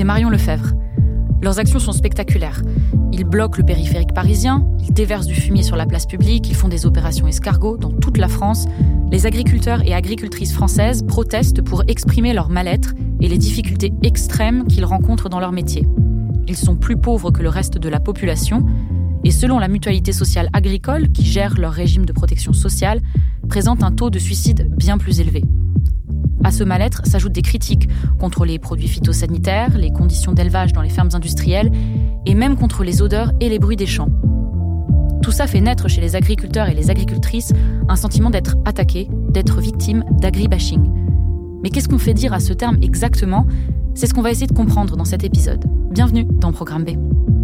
C'est Marion Lefebvre. Leurs actions sont spectaculaires. Ils bloquent le périphérique parisien, ils déversent du fumier sur la place publique, ils font des opérations escargots dans toute la France. Les agriculteurs et agricultrices françaises protestent pour exprimer leur mal-être et les difficultés extrêmes qu'ils rencontrent dans leur métier. Ils sont plus pauvres que le reste de la population et selon la mutualité sociale agricole qui gère leur régime de protection sociale, présentent un taux de suicide bien plus élevé. À ce mal-être s'ajoutent des critiques contre les produits phytosanitaires, les conditions d'élevage dans les fermes industrielles et même contre les odeurs et les bruits des champs. Tout ça fait naître chez les agriculteurs et les agricultrices un sentiment d'être attaqués, d'être victimes d'agribashing. Mais qu'est-ce qu'on fait dire à ce terme exactement? C'est ce qu'on va essayer de comprendre dans cet épisode. Bienvenue dans Programme B.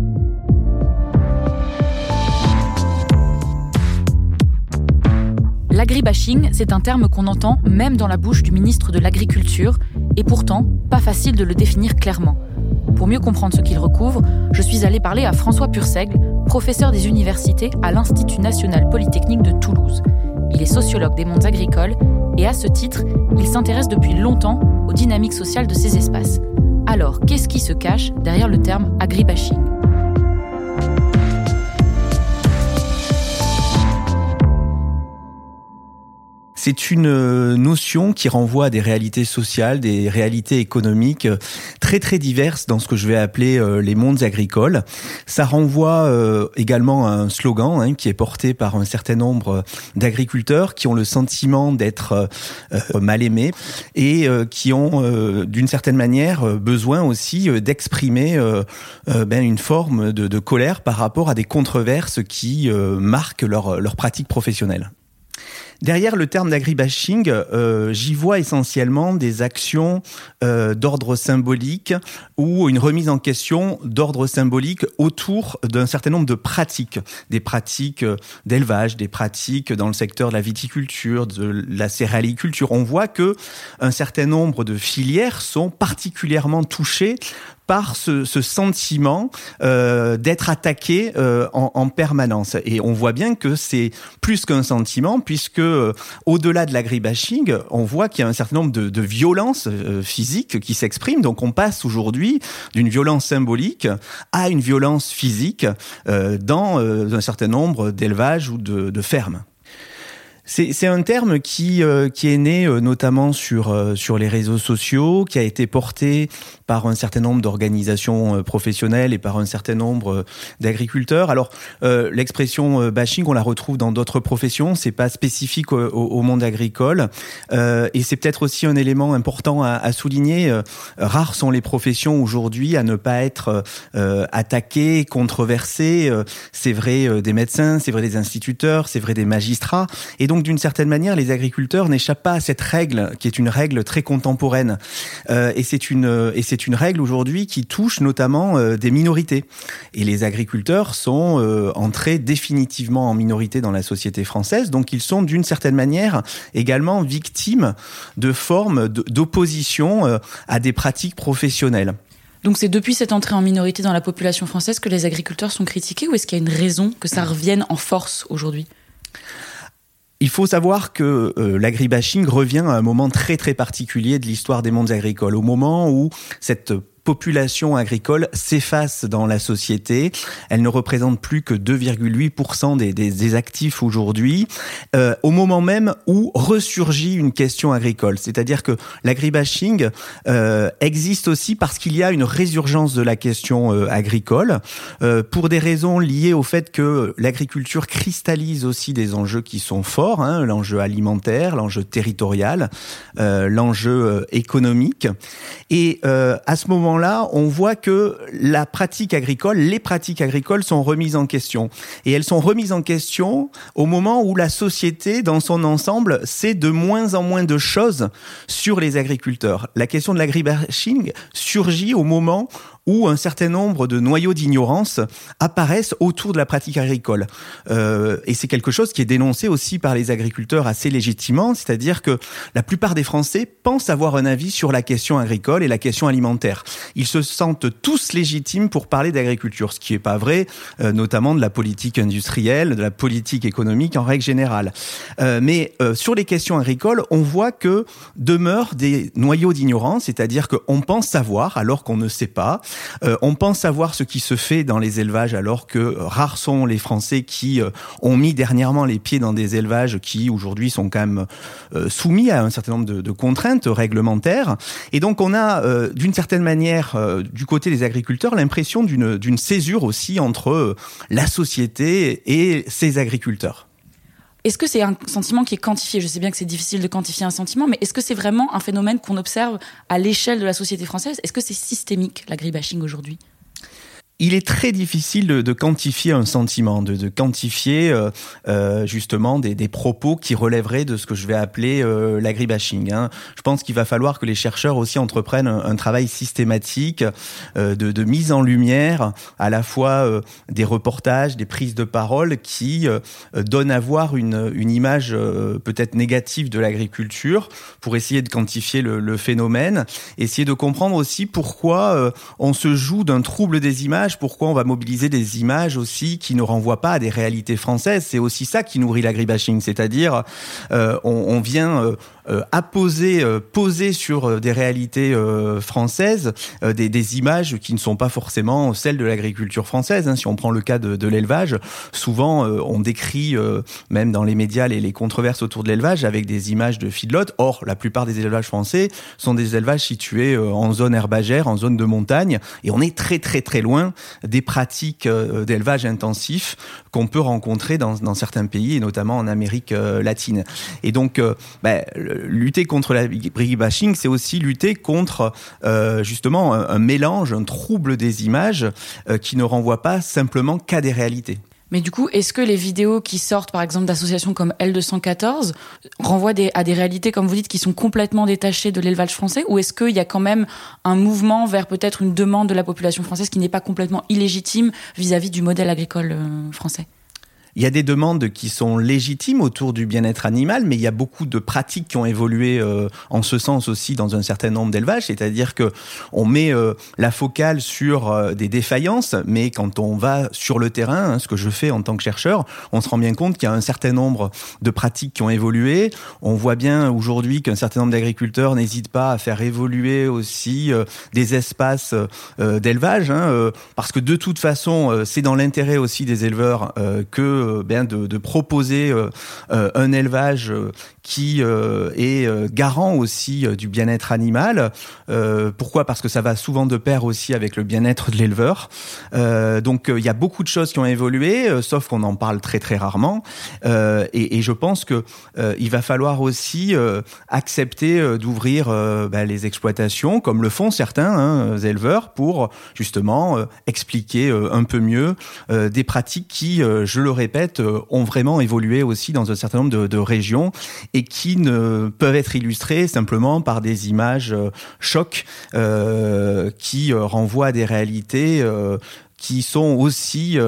L'agribashing, c'est un terme qu'on entend même dans la bouche du ministre de l'Agriculture, et pourtant pas facile de le définir clairement. Pour mieux comprendre ce qu'il recouvre, je suis allée parler à François Purseigle, professeur des universités à l'Institut national polytechnique de Toulouse. Il est sociologue des mondes agricoles et à ce titre, il s'intéresse depuis longtemps aux dynamiques sociales de ces espaces. Alors, qu'est-ce qui se cache derrière le terme agribashing? C'est une euh, notion qui renvoie à des réalités sociales, des réalités économiques euh, très très diverses dans ce que je vais appeler euh, les mondes agricoles. Ça renvoie également à un slogan hein, qui est porté par un certain nombre d'agriculteurs qui ont le sentiment d'être mal aimés et qui ont d'une certaine manière besoin aussi d'exprimer ben, une forme de, colère par rapport à des controverses qui marquent leur, leur pratique professionnelle. Derrière le terme d'agribashing, euh, j'y vois essentiellement des actions euh, d'ordre symbolique ou une remise en question d'ordre symbolique autour d'un certain nombre de pratiques, des pratiques euh, d'élevage, des pratiques dans le secteur de la viticulture, de la céréaliculture. On voit que un certain nombre de filières sont particulièrement touchées par ce, sentiment euh, d'être attaqué euh, en, en, permanence. Et on voit bien que c'est plus qu'un sentiment, puisque euh, au-delà de l'agribashing, on voit qu'il y a un certain nombre de, de violences physiques qui s'expriment. Donc on passe aujourd'hui d'une violence symbolique à une violence physique dans un certain nombre d'élevages ou de, de fermes. C'est un terme qui, euh, qui est né euh, notamment sur, euh, sur les réseaux sociaux, qui a été porté par un certain nombre d'organisations professionnelles et par un certain nombre d'agriculteurs. Alors, l'expression bashing, on la retrouve dans d'autres professions, c'est pas spécifique au, au, monde agricole. et c'est peut-être aussi un élément important à, à souligner. rares sont les professions aujourd'hui à ne pas être attaquées, controversées. c'est vrai des médecins, c'est vrai des instituteurs, c'est vrai des magistrats. Et donc, donc d'une certaine manière, les agriculteurs n'échappent pas à cette règle qui est une règle très contemporaine. Euh, et c'est une et c'est une règle aujourd'hui qui touche notamment euh, des minorités. Et les agriculteurs sont euh, entrés définitivement en minorité dans la société française, donc ils sont d'une certaine manière également victimes de formes d'opposition à des pratiques professionnelles. Donc c'est depuis cette entrée en minorité dans la population française que les agriculteurs sont critiqués ou est-ce qu'il y a une raison que ça revienne en force aujourd'hui? Il faut savoir que euh, l'agribashing revient à un moment très très particulier de l'histoire des mondes agricoles, au moment où cette population agricole s'efface dans la société. Elle ne représente plus que 2,8% des, actifs aujourd'hui, euh, au moment même où ressurgit une question agricole. C'est-à-dire que l'agribashing euh, existe aussi parce qu'il y a une résurgence de la question euh, agricole, pour des raisons liées au fait que l'agriculture cristallise aussi des enjeux qui sont forts, hein, l'enjeu alimentaire, l'enjeu territorial, l'enjeu économique. Et à ce moment là on voit que la pratique agricole, les pratiques agricoles sont remises en question. Et elles sont remises en question au moment où la société, dans son ensemble, sait de moins en moins de choses sur les agriculteurs. La question de l'agribashing surgit au moment où un certain nombre de noyaux d'ignorance apparaissent autour de la pratique agricole. Euh, et c'est quelque chose qui est dénoncé aussi par les agriculteurs assez légitimement, c'est-à-dire que la plupart des Français pensent avoir un avis sur la question agricole et la question alimentaire. Ils se sentent tous légitimes pour parler d'agriculture, ce qui n'est pas vrai, euh, notamment de la politique industrielle, de la politique économique en règle générale. Euh, mais euh, sur les questions agricoles, on voit que demeurent des noyaux d'ignorance, c'est-à-dire qu'on pense savoir alors qu'on ne sait pas. Euh, on pense savoir ce qui se fait dans les élevages alors que rares sont les Français qui euh, ont mis dernièrement les pieds dans des élevages qui aujourd'hui sont quand même euh, soumis à un certain nombre de, de, contraintes réglementaires. Et donc on a d'une certaine manière du côté des agriculteurs l'impression d'une césure aussi entre la société et ses agriculteurs. Est-ce que c'est un sentiment qui est quantifié? Je sais bien que c'est difficile de quantifier un sentiment, mais est-ce que c'est vraiment un phénomène qu'on observe à l'échelle de la société française? Est-ce que c'est systémique, l'agribashing aujourd'hui? Il est très difficile de, de, quantifier un sentiment, de, de quantifier euh, euh, justement des, des, propos qui relèveraient de ce que je vais appeler euh, l'agribashing. Hein. Je pense qu'il va falloir que les chercheurs aussi entreprennent un, un travail systématique euh, de, de, mise en lumière, à la fois euh, des reportages, des prises de parole qui euh, donnent à voir une, une image peut-être négative de l'agriculture pour essayer de quantifier le, le, phénomène, essayer de comprendre aussi pourquoi on se joue d'un trouble des images pourquoi on va mobiliser des images aussi qui ne renvoient pas à des réalités françaises? C'est aussi ça qui nourrit l'agribashing, c'est-à-dire euh, on, vient euh, euh, apposer, euh, sur euh, des réalités françaises des, des, images qui ne sont pas forcément celles de l'agriculture française. Hein. Si on prend le cas de, de l'élevage, souvent on décrit même dans les médias les, les controverses autour de l'élevage avec des images de feedlot. Or, la plupart des élevages français sont des élevages situés en zone herbagère, en zone de montagne, et on est très très très loin des pratiques d'élevage intensif qu'on peut rencontrer dans, dans, certains pays, et notamment en Amérique latine. Et donc, euh, bah, lutter contre la bashing, c'est aussi lutter contre justement un, mélange, un trouble des images qui ne renvoie pas simplement qu'à des réalités. Mais du coup, est-ce que les vidéos qui sortent, par exemple, d'associations comme L214 renvoient à des réalités, comme vous dites, qui sont complètement détachées de l'élevage français? Ou est-ce qu'il y a quand même un mouvement vers peut-être une demande de la population française qui n'est pas complètement illégitime vis-à-vis -vis du modèle agricole euh, français? Il y a des demandes qui sont légitimes autour du bien-être animal, mais il y a beaucoup de pratiques qui ont évolué euh, en ce sens aussi dans un certain nombre d'élevages, c'est-à-dire que on met euh, la focale sur euh, des défaillances, mais quand on va sur le terrain, hein, ce que je fais en tant que chercheur, on se rend bien compte qu'il y a un certain nombre de pratiques qui ont évolué. On voit bien aujourd'hui qu'un certain nombre d'agriculteurs n'hésitent pas à faire évoluer aussi euh, des espaces euh, d'élevage, hein, euh, parce que de toute façon, c'est dans l'intérêt aussi des éleveurs que euh, bien de, proposer euh, euh, un élevage qui est garant aussi du bien-être animal. pourquoi? Parce que ça va souvent de pair aussi avec le bien-être de l'éleveur. donc il y a beaucoup de choses qui ont évolué, sauf qu'on en parle très très rarement. Et, et, je pense que il va falloir aussi accepter d'ouvrir ben, les exploitations, comme le font certains hein, éleveurs, pour justement expliquer un peu mieux des pratiques qui, je le répète, euh, ont vraiment évolué aussi dans un certain nombre de, régions et qui ne peuvent être illustrées simplement par des images euh, chocs euh, qui renvoient à des réalités qui sont aussi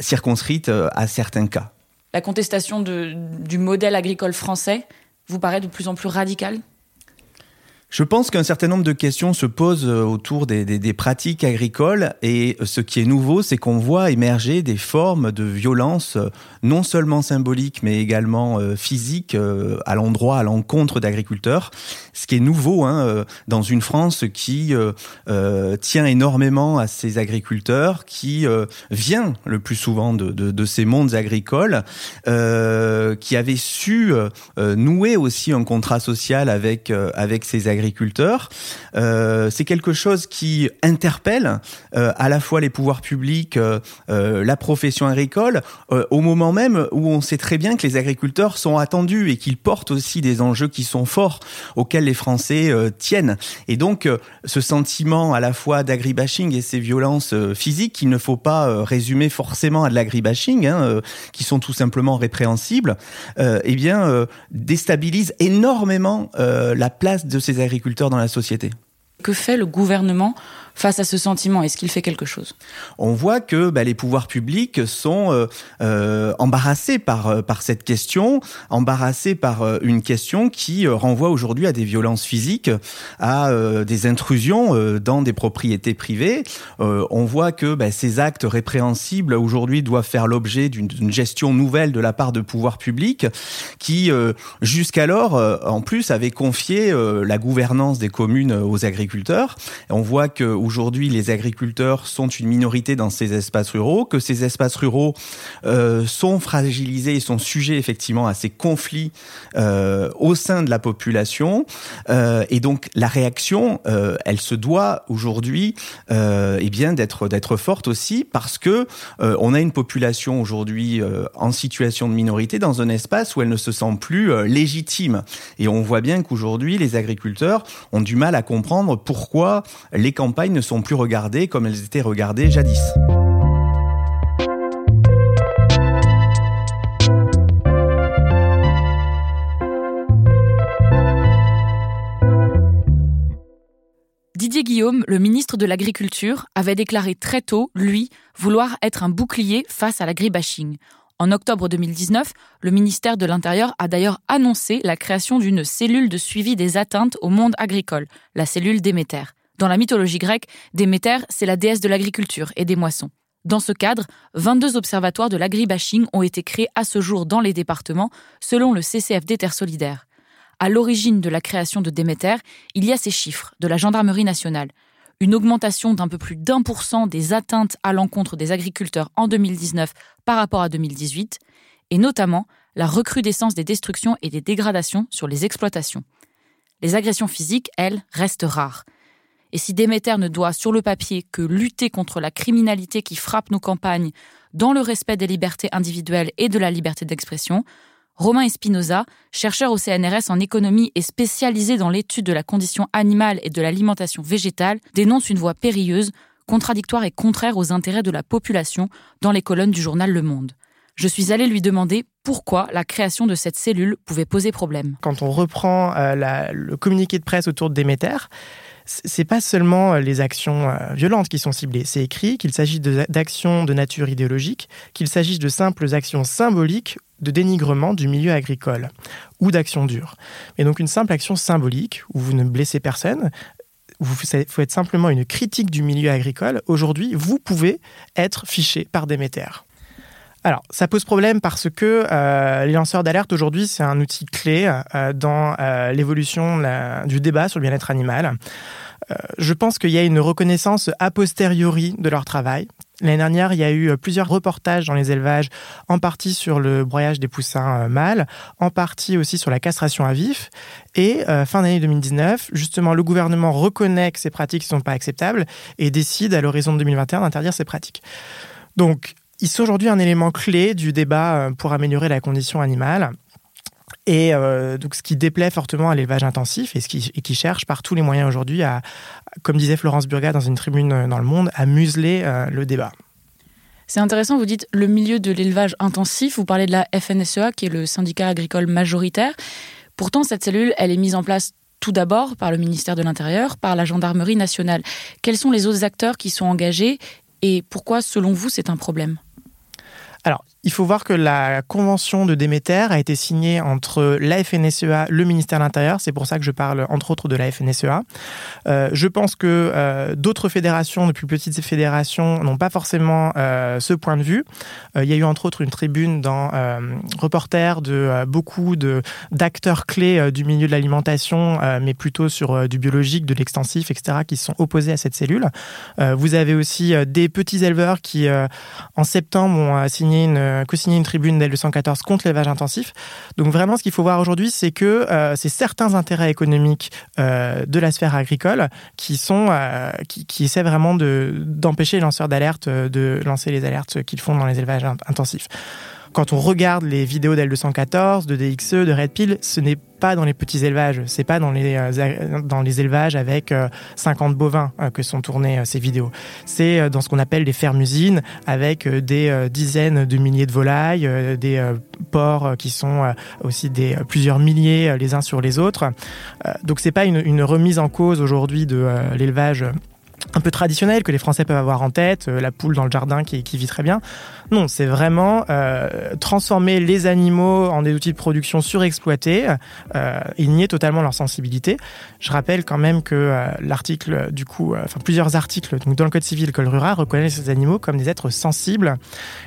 circonscrites à certains cas. La contestation du modèle agricole français vous paraît de plus en plus radicale? Je pense qu'un certain nombre de questions se posent euh, autour des, pratiques agricoles et euh, ce qui est nouveau, c'est qu'on voit émerger des formes de violence euh, non seulement symboliques mais également physiques à l'endroit, à l'encontre d'agriculteurs. Ce qui est nouveau hein, dans une France qui tient énormément à ses agriculteurs, qui vient le plus souvent de, ces mondes agricoles, qui avait su nouer aussi un contrat social avec avec ses agriculteurs agriculteurs. Euh, c'est quelque chose qui interpelle euh, à la fois les pouvoirs publics, euh, la profession agricole, au moment même où on sait très bien que les agriculteurs sont attendus et qu'ils portent aussi des enjeux qui sont forts auxquels les Français tiennent. Et donc, ce sentiment à la fois d'agribashing et ces violences physiques qu'il ne faut pas résumer forcément à de l'agribashing, hein, qui sont tout simplement répréhensibles, eh bien, déstabilise énormément la place de ces agriculteurs agriculteurs dans la société. Que fait le gouvernement face à ce sentiment Est-ce qu'il fait quelque chose? On voit que bah, les pouvoirs publics sont euh, euh, embarrassés par euh, par cette question, embarrassés par une question qui renvoie aujourd'hui à des violences physiques, à des intrusions dans des propriétés privées. on voit que bah, ces actes répréhensibles aujourd'hui doivent faire l'objet d'une gestion nouvelle de la part de pouvoirs publics qui jusqu'alors en plus avaient confié la gouvernance des communes aux agriculteurs. On voit que aujourd'hui les agriculteurs sont une minorité dans ces espaces ruraux, que ces espaces ruraux euh, sont fragilisés et sont sujets effectivement à ces conflits euh, au sein de la population. Euh, et donc la réaction, elle se doit aujourd'hui eh bien d'être d'être forte aussi parce que on a une population aujourd'hui en situation de minorité dans un espace où elle ne se sent plus légitime. Et on voit bien qu'aujourd'hui les agriculteurs ont du mal à comprendre pourquoi les campagnes ne sont plus regardées comme elles étaient regardées jadis. Didier Guillaume, le ministre de l'Agriculture, avait déclaré très tôt, lui, vouloir être un bouclier face à l'agribashing. En octobre 2019, le ministère de l'Intérieur a d'ailleurs annoncé la création d'une cellule de suivi des atteintes au monde agricole, la cellule Déméter. Dans la mythologie grecque, Déméter, c'est la déesse de l'agriculture et des moissons. Dans ce cadre, 22 observatoires de l'agribashing ont été créés à ce jour dans les départements, selon le CCFD Terre Solidaire. À l'origine de la création de Déméter, il y a ces chiffres de la gendarmerie nationale. Une augmentation d'un peu plus d'un pour cent des atteintes à l'encontre des agriculteurs en 2019 par rapport à 2018, et notamment la recrudescence des destructions et des dégradations sur les exploitations. Les agressions physiques, elles, restent rares. Et si Déméter ne doit sur le papier que lutter contre la criminalité qui frappe nos campagnes dans le respect des libertés individuelles et de la liberté d'expression, Romain Espinoza, chercheur au CNRS en économie et spécialisé dans l'étude de la condition animale et de l'alimentation végétale, dénonce une voie périlleuse, contradictoire et contraire aux intérêts de la population dans les colonnes du journal Le Monde. Je suis allé lui demander pourquoi la création de cette cellule pouvait poser problème. Quand on reprend euh, le communiqué de presse autour de Déméter, c'est pas seulement euh, les actions euh, violentes qui sont ciblées. C'est écrit qu'il s'agit d'actions de, nature idéologique, qu'il s'agisse de simples actions symboliques de dénigrement du milieu agricole ou d'actions dures. Mais donc une simple action symbolique où vous ne blessez personne, vous faut être simplement une critique du milieu agricole. Aujourd'hui, vous pouvez être fiché par Déméter. Alors, ça pose problème parce que euh, les lanceurs d'alerte aujourd'hui, c'est un outil clé euh, dans euh, l'évolution du débat sur le bien-être animal. Je pense qu'il y a une reconnaissance a posteriori de leur travail. L'année dernière, il y a eu plusieurs reportages dans les élevages, en partie sur le broyage des poussins mâles, en partie aussi sur la castration à vif. Et fin d'année 2019, justement, le gouvernement reconnaît que ces pratiques ne sont pas acceptables et décide à l'horizon de 2021 d'interdire ces pratiques. Donc, ils sont aujourd'hui un élément clé du débat euh, pour améliorer la condition animale. Et euh, donc, ce qui déplaît fortement à l'élevage intensif et, ce qui, et qui cherche par tous les moyens aujourd'hui à, comme disait Florence Burga dans une tribune euh, dans le monde, à museler le débat. C'est intéressant, vous dites le milieu de l'élevage intensif, vous parlez de la FNSEA, qui est le syndicat agricole majoritaire. Pourtant, cette cellule, elle est mise en place tout d'abord par le ministère de l'Intérieur, par la gendarmerie nationale. Quels sont les autres acteurs qui sont engagés et pourquoi, selon vous, c'est un problème? Il faut voir que la convention de Déméter a été signée entre la FNSEA, le ministère de l'Intérieur. C'est pour ça que je parle entre autres de la FNSEA. Euh, je pense que euh, d'autres fédérations, de plus petites fédérations, n'ont pas forcément euh, ce point de vue. il y a eu entre autres une tribune dans Reporter de beaucoup d'acteurs clés du milieu de l'alimentation, mais plutôt sur du biologique, de l'extensif, etc., qui sont opposés à cette cellule. vous avez aussi des petits éleveurs qui, en septembre, ont signé une, co-signé une tribune d'L 214 contre l'élevage intensif. Donc vraiment, ce qu'il faut voir aujourd'hui, c'est que c'est certains intérêts économiques de la sphère agricole qui sont euh, qui, essaient vraiment d'empêcher les lanceurs d'alerte euh, de lancer les alertes qu'ils font dans les élevages intensifs. Quand on regarde les vidéos d'L214, de DXE, de Red Pill, ce n'est pas dans les petits élevages, c'est pas dans les, euh, dans les élevages avec 50 bovins que sont tournées ces vidéos. C'est dans ce qu'on appelle les fermes-usines avec des dizaines de milliers de volailles, des porcs qui sont aussi des plusieurs milliers les uns sur les autres. Donc c'est pas une, remise en cause aujourd'hui de l'élevage un peu traditionnel que les Français peuvent avoir en tête, euh, la poule dans le jardin qui, vit très bien. Non, c'est vraiment euh, transformer les animaux en des outils de production surexploités euh, et nier totalement leur sensibilité. Je rappelle quand même que euh, l'article, du coup, enfin plusieurs articles donc dans le Code civil le rural reconnaît ces animaux comme des êtres sensibles.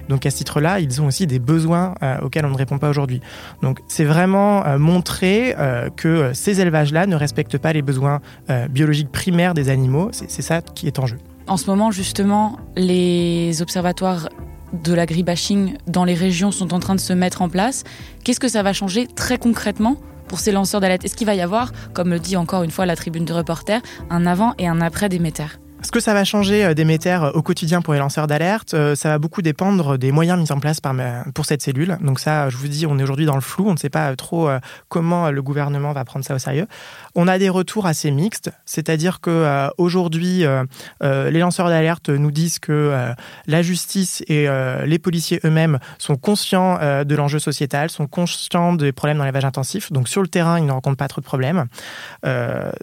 Donc à ce titre-là, ils ont aussi des besoins auxquels on ne répond pas aujourd'hui. Donc c'est vraiment montrer que ces élevages-là ne respectent pas les besoins biologiques primaires des animaux. C'est ça qui est en jeu. En ce moment, justement, les observatoires de l'agribashing dans les régions sont en train de se mettre en place. Qu'est-ce que ça va changer très concrètement pour ces lanceurs d'alerte? Est-ce qu'il va y avoir, comme le dit encore une fois la tribune de reporter, un avant et un après Déméter ce que ça va changer euh, des euh, au quotidien pour les lanceurs d'alerte, euh, ça va beaucoup dépendre des moyens mis en place par, pour cette cellule. Donc ça, je vous dis, on est aujourd'hui dans le flou, on ne sait pas trop comment le gouvernement va prendre ça au sérieux. On a des retours assez mixtes, c'est-à-dire que les lanceurs d'alerte nous disent que la justice et les policiers eux-mêmes sont conscients de l'enjeu sociétal, sont conscients des problèmes dans l'élevage intensif. Donc sur le terrain, ils ne rencontrent pas trop de problèmes.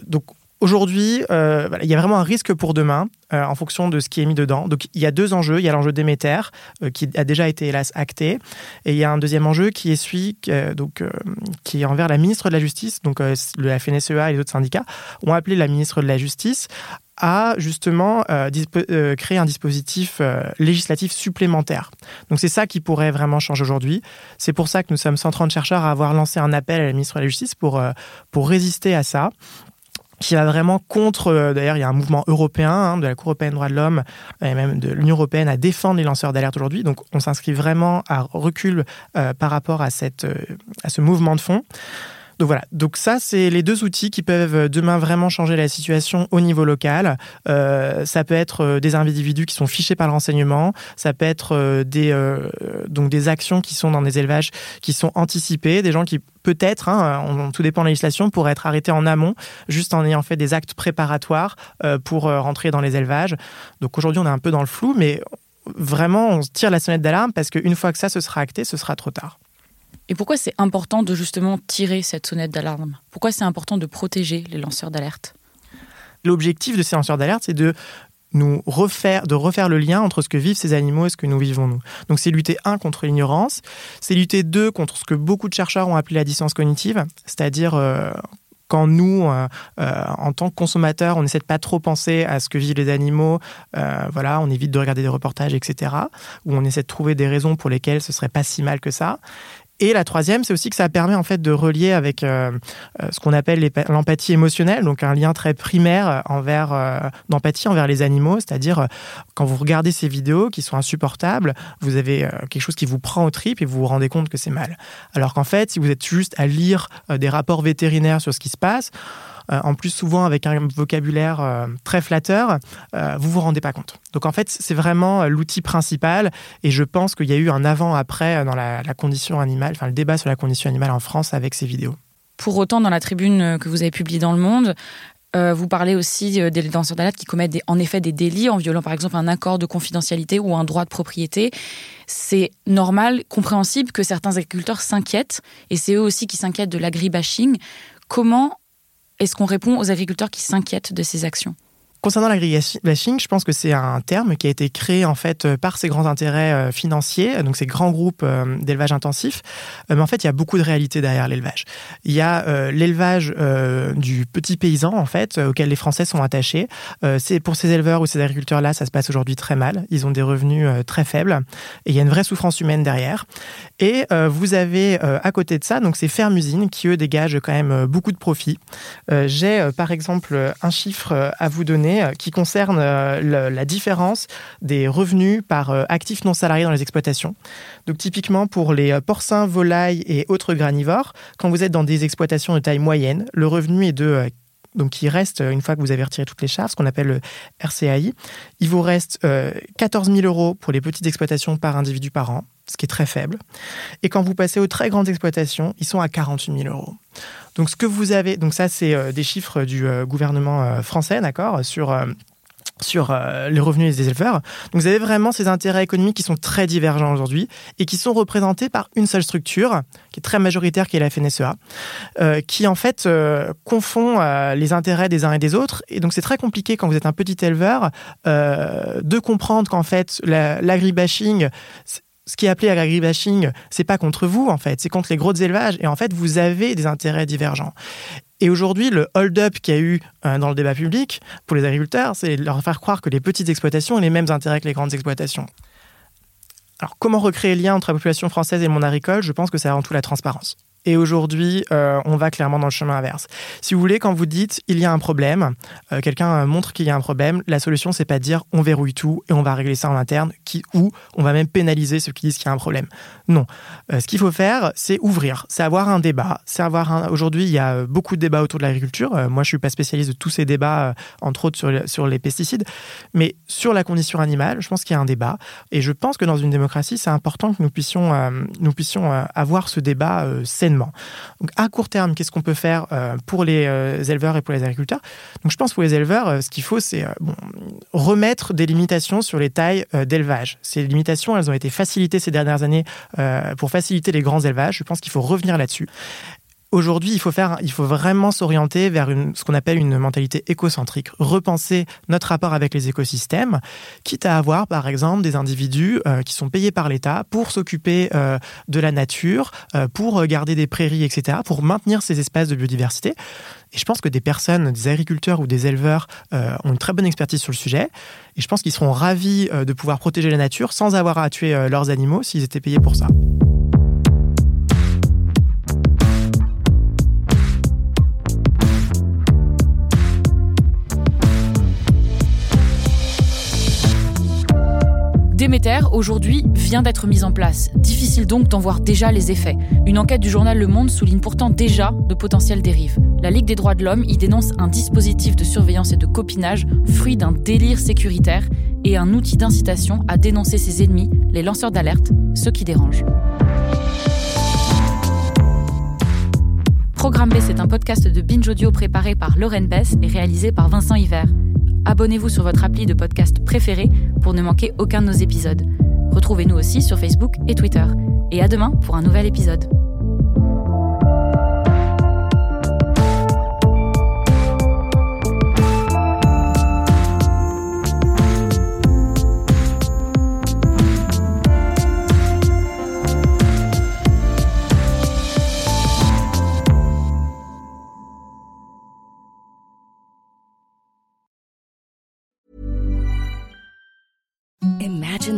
donc Aujourd'hui, euh, il y a vraiment un risque pour demain euh, en fonction de ce qui est mis dedans. Donc il y a deux enjeux. Il y a l'enjeu Déméter euh, qui a déjà été hélas acté, et il y a un deuxième enjeu qui est celui donc qui est envers la ministre de la Justice. Donc le FNSEA et les autres syndicats ont appelé la ministre de la Justice à justement créer un dispositif législatif supplémentaire. Donc c'est ça qui pourrait vraiment changer aujourd'hui. C'est pour ça que nous sommes 130 chercheurs à avoir lancé un appel à la ministre de la Justice pour, pour résister à ça qui va vraiment contre, euh, d'ailleurs il y a un mouvement européen hein, de la Cour européenne des droits de l'homme et même de l'Union européenne à défendre les lanceurs d'alerte aujourd'hui. Donc on s'inscrit vraiment à recul euh, par rapport à, cette, euh, à ce mouvement de fond. Donc voilà, donc ça c'est les deux outils qui peuvent euh, demain vraiment changer la situation au niveau local. Euh, ça peut être euh, des individus qui sont fichés par le renseignement, ça peut être des donc des actions qui sont dans des élevages qui sont anticipées, des gens qui peut-être, hein, tout dépend de la législation, pourraient être arrêtés en amont, juste en ayant fait des actes préparatoires pour rentrer dans les élevages. Donc aujourd'hui on est un peu dans le flou, mais vraiment on tire la sonnette d'alarme parce qu'une fois que ça se sera acté, ce sera trop tard. Et pourquoi c'est important de justement tirer cette sonnette d'alarme? Pourquoi c'est important de protéger les lanceurs d'alerte? L'objectif de ces lanceurs d'alerte, c'est de nous refaire, de refaire le lien entre ce que vivent ces animaux et ce que nous vivons nous. Donc c'est lutter un contre l'ignorance, c'est lutter deux contre ce que beaucoup de chercheurs ont appelé la distance cognitive, c'est-à-dire euh, quand nous, euh, euh, en tant que consommateurs, on essaie de pas trop penser à ce que vivent les animaux, voilà, on évite de regarder des reportages, etc., ou on essaie de trouver des raisons pour lesquelles ce serait pas si mal que ça. Et la troisième, c'est aussi que ça permet en fait de relier avec euh, euh, ce qu'on appelle l'empathie émotionnelle, donc un lien très primaire envers euh, d'empathie envers les animaux, c'est-à-dire quand vous regardez ces vidéos qui sont insupportables, vous avez quelque chose qui vous prend au trip et vous vous rendez compte que c'est mal. Alors qu'en fait, si vous êtes juste à lire des rapports vétérinaires sur ce qui se passe, euh, en plus souvent avec un vocabulaire euh, très flatteur, euh, vous vous rendez pas compte. Donc en fait, c'est vraiment l'outil principal et je pense qu'il y a eu un avant-après dans la, condition animale, enfin le débat sur la condition animale en France avec ces vidéos. Pour autant, dans la tribune que vous avez publiée dans Le Monde, vous parlez aussi des danseurs d'alerte qui commettent en effet des délits en violant par exemple un accord de confidentialité ou un droit de propriété. C'est normal, compréhensible que certains agriculteurs s'inquiètent et c'est eux aussi qui s'inquiètent de l'agribashing. Comment est-ce qu'on répond aux agriculteurs qui s'inquiètent de ces actions? Concernant l'agribashing, je pense que c'est un terme qui a été créé en fait euh, par ces grands intérêts euh, financiers, donc ces grands groupes euh, d'élevage intensif. Mais en fait, il y a beaucoup de réalités derrière l'élevage. Il y a l'élevage du petit paysan en fait, auquel les Français sont attachés. C'est pour ces éleveurs ou ces agriculteurs-là, ça se passe aujourd'hui très mal. Ils ont des revenus très faibles et il y a une vraie souffrance humaine derrière. Et vous avez à côté de ça donc ces fermes-usines qui eux dégagent quand même beaucoup de profits. J'ai par exemple un chiffre à vous donner euh, qui concerne euh, la différence des revenus par euh, actifs non salariés dans les exploitations. Donc typiquement pour les porcins, volailles et autres granivores, quand vous êtes dans des exploitations de taille moyenne, le revenu est de donc il reste, une fois que vous avez retiré toutes les charges, ce qu'on appelle le RCAI, il vous reste 14 000 euros pour les petites exploitations par individu par an, ce qui est très faible. Et quand vous passez aux très grandes exploitations, ils sont à 48 000 euros. Donc ce que vous avez, donc ça c'est euh, des chiffres du euh, gouvernement euh, français, d'accord, sur sur les revenus des éleveurs. Donc vous avez vraiment ces intérêts économiques qui sont très divergents aujourd'hui et qui sont représentés par une seule structure qui est très majoritaire, qui est la FNSEA, qui en fait confond les intérêts des uns et des autres. Et donc c'est très compliqué quand vous êtes un petit éleveur de comprendre qu'en fait l'agribashing ce qui est appelé agribashing, c'est pas contre vous en fait, c'est contre les gros élevages et en fait vous avez des intérêts divergents. Et aujourd'hui, le hold-up qu'il y a eu euh, dans le débat public pour les agriculteurs, c'est leur faire croire que les petites exploitations ont les mêmes intérêts que les grandes exploitations. Alors, comment recréer le lien entre la population française et le monde agricole? Je pense que c'est avant tout la transparence. Et aujourd'hui, euh, on va clairement dans le chemin inverse. Si vous voulez, quand vous dites il y a un problème, euh, quelqu'un euh, montre qu'il y a un problème, la solution c'est pas de dire on verrouille tout et on va régler ça en interne, qui ou on va même pénaliser ceux qui disent qu'il y a un problème. Non, ce qu'il faut faire, c'est ouvrir, c'est avoir un débat, c'est avoir un. Aujourd'hui, il y a beaucoup de débats autour de l'agriculture. moi, je suis pas spécialiste de tous ces débats, entre autres sur, les pesticides, mais sur la condition animale, je pense qu'il y a un débat. Et je pense que dans une démocratie, c'est important que nous puissions nous puissions avoir ce débat donc à court terme, qu'est-ce qu'on peut faire euh, pour les euh, éleveurs et pour les agriculteurs? Je pense pour les éleveurs, euh, ce qu'il faut, c'est remettre des limitations sur les tailles d'élevage. Ces limitations, elles ont été facilitées ces dernières années pour faciliter les grands élevages. Je pense qu'il faut revenir là-dessus. Aujourd'hui, il faut faire, il faut vraiment s'orienter vers ce qu'on appelle une mentalité écocentrique, repenser notre rapport avec les écosystèmes, quitte à avoir, par exemple, des individus euh, qui sont payés par l'État pour s'occuper euh, de la nature, euh, pour garder des prairies, etc., pour maintenir ces espaces de biodiversité. Et je pense que des personnes, des agriculteurs ou des éleveurs ont une très bonne expertise sur le sujet. Et je pense qu'ils seront ravis de pouvoir protéger la nature sans avoir à tuer leurs animaux s'ils étaient payés pour ça. Déméter, aujourd'hui, vient d'être mise en place. Difficile donc d'en voir déjà les effets. Une enquête du journal Le Monde souligne pourtant déjà de potentielles dérives. La Ligue des droits de l'homme y dénonce un dispositif de surveillance et de copinage, fruit d'un délire sécuritaire et un outil d'incitation à dénoncer ses ennemis, les lanceurs d'alerte, ceux qui dérangent. Programme B, c'est un podcast de Binge Audio préparé par Lauren Bess et réalisé par Vincent Hiver abonnez-vous sur votre appli de podcast préféré pour ne manquer aucun de nos épisodes. Retrouvez-nous aussi sur Facebook et Twitter. Et à demain pour un nouvel épisode.